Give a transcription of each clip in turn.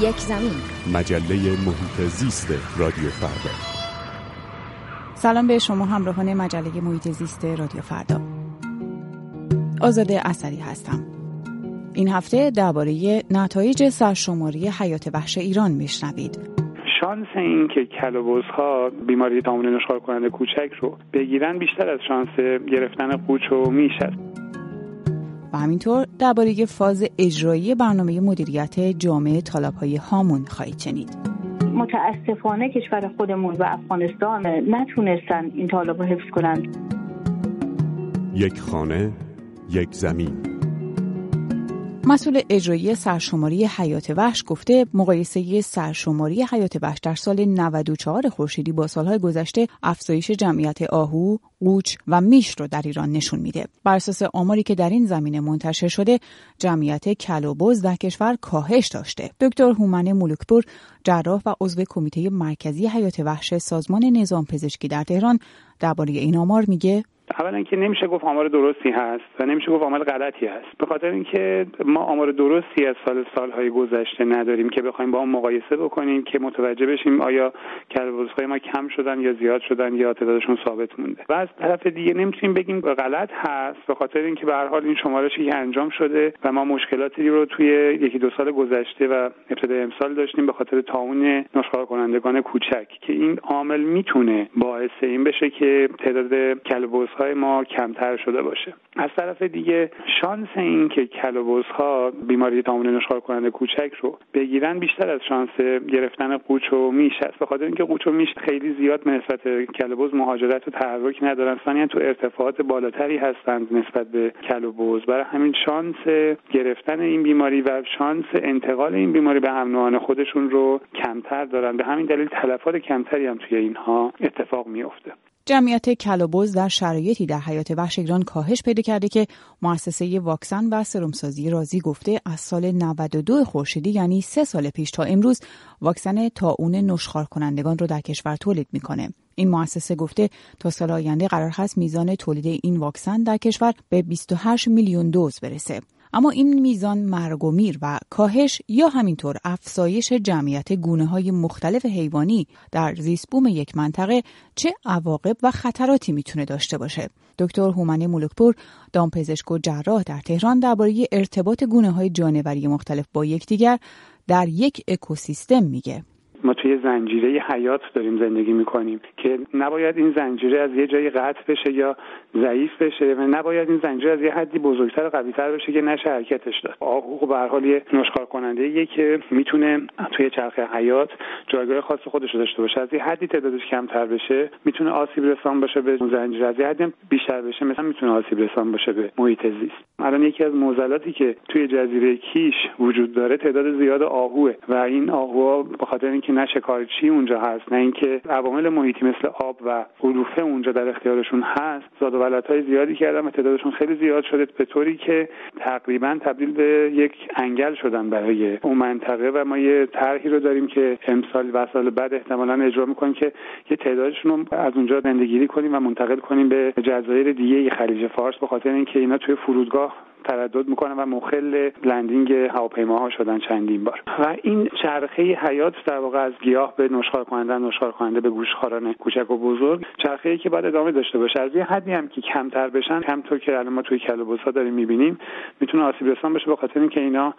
یک زمین. مجله محیط زیست رادیو فردا. سلام به شما همراهان مجله محیط زیست رادیو فردا. آزاده اثری هستم. این هفته درباره نتایج سرشماری حیات وحش ایران میشنوید. شانس این که ها بیماری دامن نشخوار کننده کوچک رو بگیرن بیشتر از شانس گرفتن قوچ و میش است و همینطور درباره فاز اجرایی برنامه مدیریت جامعه های هامون خواهید شنید. متاسفانه کشور خودمون و افغانستان نتونستن این طالب رو حفظ کنند. یک خانه یک زمین. مسئول اجرایی سرشماری حیات وحش گفته مقایسه سرشماری حیات وحش در سال 94 خورشیدی با سالهای گذشته افزایش جمعیت آهو، قوچ و میش رو در ایران نشون میده. بر اساس آماری که در این زمینه منتشر شده، جمعیت کل و بز در کشور کاهش داشته. دکتر هومن مولکپور، جراح و عضو کمیته مرکزی حیات وحش سازمان نظام پزشکی در تهران درباره این آمار میگه اولا که نمیشه گفت آمار درستی هست و نمیشه گفت آمار غلطی هست. به خاطر اینکه ما آمار درستی از سال سالهای گذشته نداریم که بخوایم با اون مقایسه بکنیم که متوجه بشیم آیا کلبوزهای ما کم شدن یا زیاد شدن یا تعدادشون ثابت مونده. و از طرف دیگه نمی‌تونیم بگیم غلط هست به خاطر اینکه به هر حال این شمارشی که انجام شده و ما مشکلاتی رو توی یکی دو سال گذشته و ابتدای امسال داشتیم به خاطر تاون نشخوار کنندگان کوچک که این عامل می‌تونه باعث این بشه که تعداد کلبوز های ما کمتر شده باشه. از طرف دیگه شانس این که ها بیماری دامن نشخوار کننده کوچک رو بگیرن بیشتر از شانس گرفتن قوچ و میش است به خاطر اینکه قوچ و میش خیلی زیاد نسبت کلبوز مهاجرت و تحرک ندارن. ثانیا تو ارتفاعات بالاتری هستند نسبت به کلبوز برای همین شانس گرفتن این بیماری و شانس انتقال این بیماری به هم خودشون رو کمتر دارن. به همین دلیل تلفات کمتری هم توی اینها اتفاق میفته جمعیت کلوبوز در شرایطی در حیات وحش ایران کاهش پیدا کرده که مؤسسه واکسن و سرمسازی رازی گفته از سال 92 خورشیدی یعنی سه سال پیش تا امروز واکسن تاون نشخار کنندگان رو در کشور تولید می‌کنه. این مؤسسه گفته تا سال آینده قرار هست میزان تولید این واکسن در کشور به 28 میلیون دوز برسه. اما این میزان مرگ و میر و کاهش یا همینطور افزایش جمعیت گونه های مختلف حیوانی در زیستبوم یک منطقه چه عواقب و خطراتی می‌تونه داشته باشه؟ دکتر هومن مولکپور دامپزشک و جراح در تهران درباره ارتباط گونه های جانوری مختلف با یکدیگر در یک اکوسیستم میگه. ما توی زنجیره حیات داریم زندگی می‌کنیم که نباید این زنجیره از یه جایی قطع بشه یا ضعیف بشه و نباید این زنجیره از یه حدی بزرگتر و قویتر بشه که نشه حرکتش داد. آهو به هر حال یه نشخوار کننده یه که می‌تونه توی چرخه حیات جایگاه خاص خودش رو داشته باشه. از یه حدی تعدادش کمتر بشه می‌تونه آسیب رسان باشه به زنجیره. از یه حدی بیشتر بشه مثلا می‌تونه آسیب رسان باشه به محیط زیست. الان یکی از معضلاتی که توی جزیره کیش وجود داره تعداد زیاد آهوه و این آهوها به خاطر اینکه نه شکارچی اونجا هست نه اینکه عوامل محیطی مثل آب و علوفه اونجا در اختیارشون هست. زاد و ولدهای زیادی کردن و تعدادشون خیلی زیاد شده به طوری که تقریبا تبدیل به یک انگل شدن برای اون منطقه و ما یه طرحی رو داریم که امسال و سال بعد احتمالا اجرا می‌کنیم که یه تعدادشون رو از اونجا زندگیری کنیم و منتقل کنیم به جزایر دیگه خلیج فارس به خاطر اینکه اینا توی فرودگاه تردد می‌کنن و مخل لندینگ هواپیماها شدن چندین بار. و این چرخه حیات در واقع از گیاه به نشخوار کننده نشخوار کننده به گوشخواران کوچک و بزرگ چرخه که باید ادامه داشته باشه. از یه حدی هم که کمتر بشن همطور که الان ما توی کلبوسا داریم می‌بینیم می‌تونه آسیب رسان بشه به خاطر اینکه اینا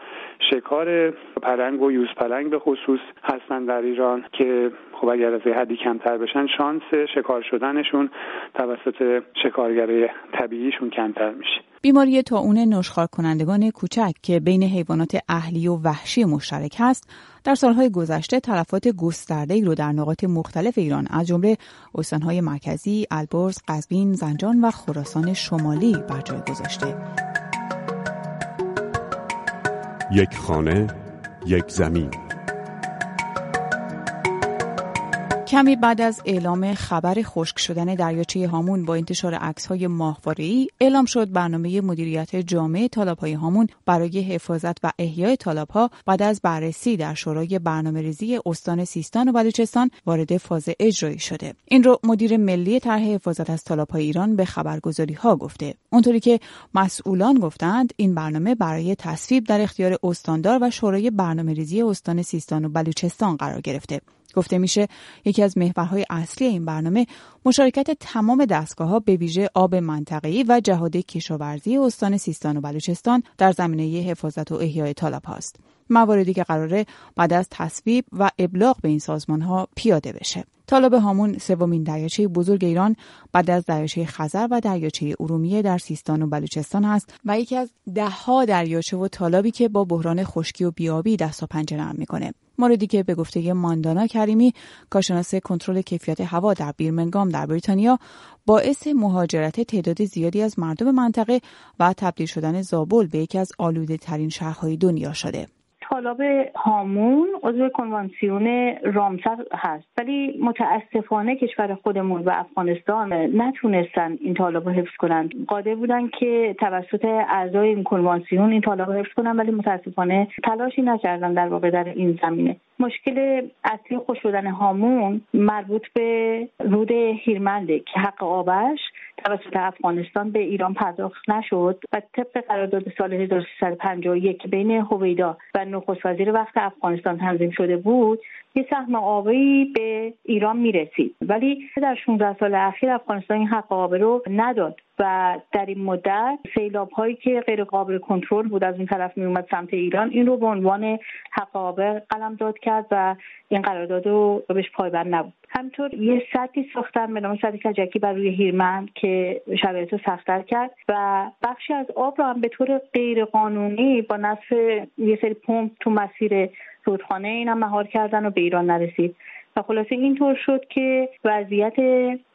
شکار پلنگ و یوز پلنگ به خصوص هستن در ایران که خب اگر از حدی کمتر بشن شانس شکار شدنشون توسط شکارگرای طبیعیشون کمتر میشه. بیماری تاون نشخار کنندگان کوچک که بین حیوانات اهلی و وحشی مشترک هست در سالهای گذشته تلفات گسترده ای رو در نقاط مختلف ایران از جمله استانهای مرکزی، البرز، قزوین، زنجان و خراسان شمالی بر جای گذاشته. یک خانه، یک زمین کمی بعد از اعلام خبر خشک شدن دریاچه هامون با انتشار عکس‌های ای اعلام شد برنامه مدیریت جامع های هامون برای حفاظت و احیای ها بعد از بررسی در شورای برنامه‌ریزی استان سیستان و بلوچستان وارد فاز اجرایی شده. این رو مدیر ملی طرح حفاظت از های ایران به خبرگزاری ها گفته. اونطوری که مسئولان گفتند این برنامه برای تصویب در اختیار استاندار و شورای برنامه‌ریزی استان سیستان و بلوچستان قرار گرفته. گفته میشه یکی از محورهای اصلی این برنامه مشارکت تمام دستگاه ها به ویژه آب منطقه‌ای و جهاد کشاورزی استان سیستان و بلوچستان در زمینه حفاظت و احیای طالب هاست. مواردی که قراره بعد از تصویب و ابلاغ به این سازمان ها پیاده بشه. طالب هامون سومین دریاچه بزرگ ایران بعد از دریاچه خزر و دریاچه ارومیه در سیستان و بلوچستان است و یکی از دهها دریاچه و طالبی که با بحران خشکی و بیابی دست و پنجه نرم می‌کنه موردی که به گفته ماندانا کریمی کارشناس کنترل کیفیت هوا در بیرمنگام در بریتانیا باعث مهاجرت تعداد زیادی از مردم منطقه و تبدیل شدن زابل به یکی از آلوده ترین شهرهای دنیا شده. طالاب هامون عضو کنوانسیون رامسر هست. ولی متاسفانه کشور خودمون و افغانستان نتونستن این طالاب رو حفظ کنند قادر بودن که توسط اعضای این کنوانسیون این طالاب رو حفظ کنن ولی متاسفانه تلاشی نکردن در واقع در این زمینه. مشکل اصلی خوش شدن هامون مربوط به رود هیرمنده که حق آبش توسط افغانستان به ایران پرداخت نشد و طبق قرارداد سال 1351 بین هویدا و نخست وزیر وقت افغانستان تنظیم شده بود یه سهم آبی به ایران می‌رسید. ولی در 16 سال اخیر افغانستان این حق آب رو نداد. و در این مدت سیلاب هایی که غیر قابل کنترل بود از این طرف می اومد سمت ایران این رو به عنوان حق آب قلم داد کرد و این قرارداد رو بهش پایبند نبود. همطور یه سطحی ساختن به نام سطح کجکی بر روی هیرمند که شرایط رو سختتر کرد و بخشی از آب رو هم به طور غیر قانونی با نصف یه سری پمپ تو مسیر رودخانه این مهار کردن و به ایران نرسید. و خلاصه اینطور شد که وضعیت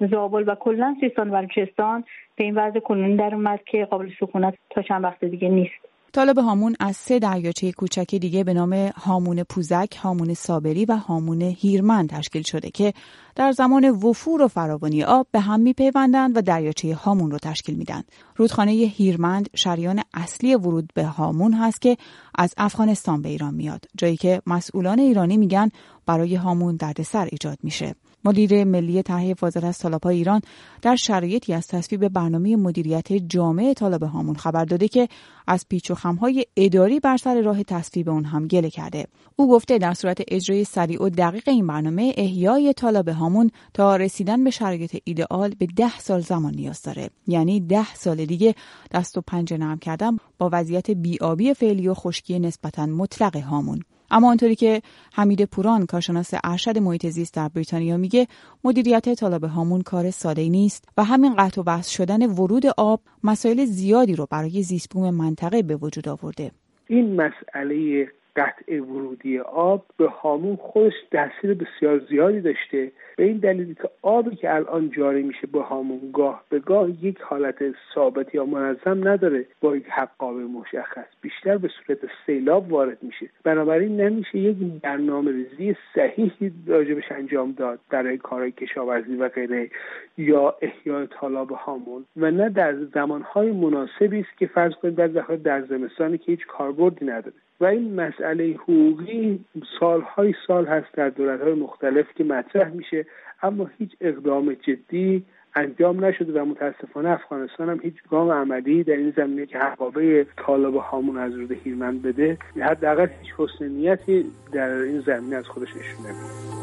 زابل و کلا سیستان و بلوچستان به این وضع کنونی در اومد که قابل سکونت تا چند وقت دیگه نیست. طالب هامون از سه دریاچه کوچک دیگه به نام هامون پوزک، هامون صابری و هامون هیرمند تشکیل شده که در زمان وفور و فراوانی آب به هم میپیوندند و دریاچه هامون رو تشکیل میدن. رودخانه هیرمند شریان اصلی ورود به هامون هست که از افغانستان به ایران میاد، جایی که مسئولان ایرانی میگن برای هامون دردسر ایجاد میشه. مدیر ملی طرح حفاظت از طالبهای ایران در شرایطی از تصویب برنامه مدیریت جامع طالب هامون خبر داده که از پیچ و خمهای اداری بر سر راه تصویب اون هم گله کرده. او گفته در صورت اجرای سریع و دقیق این برنامه احیای طالب هامون تا رسیدن به شرایط ایدئال به ده سال زمان نیاز داره. یعنی ده سال دیگه دست و پنجه نرم کردن با وضعیت بیابی فعلی و خشکی نسبتا مطلق هامون. اما آنطوری که حمید پوران کارشناس ارشد محیط زیست در بریتانیا میگه مدیریت طالب هامون کار ساده نیست و همین قطع و بحث شدن ورود آب مسائل زیادی رو برای زیستبوم منطقه به وجود آورده. این مسئله قطع ورودی آب به هامون خودش تاثیر بسیار زیادی داشته. به این دلیلی که آبی که الان جاری میشه به هامون گاه به گاه یک حالت ثابت یا منظم نداره با یک حقاب مشخص. بیشتر به صورت سیلاب وارد میشه. بنابراین نمیشه یک برنامه ریزی صحیحی راجبش انجام داد برای کارهای کشاورزی و غیره یا احیای تالاب هامون و نه در زمانهای مناسبی است که فرض کنید در در زمستانی که هیچ کاربردی نداره. و این مسئله حقوقی سالهای سال هست در دولتهای مختلف که مطرح میشه اما هیچ اقدام جدی انجام نشده و متاسفانه افغانستان هم هیچ گام عملی در این زمینه که حقابه طالب هامون از رود هیرمند بده حداقل هیچ حسن نیتی در این زمینه از خودش نشون نمیده.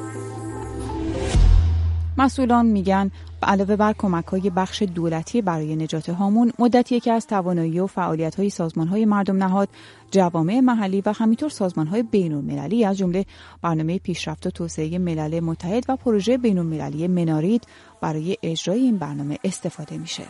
مسئولان میگن علاوه بر کمک های بخش دولتی برای نجات هامون مدتی که از توانایی و فعالیت های سازمان های مردم نهاد جوامع محلی و همینطور سازمان های بین المللی از جمله برنامه پیشرفت و توسعه ملل متحد و پروژه بین المللی منارید برای اجرای این برنامه استفاده میشه.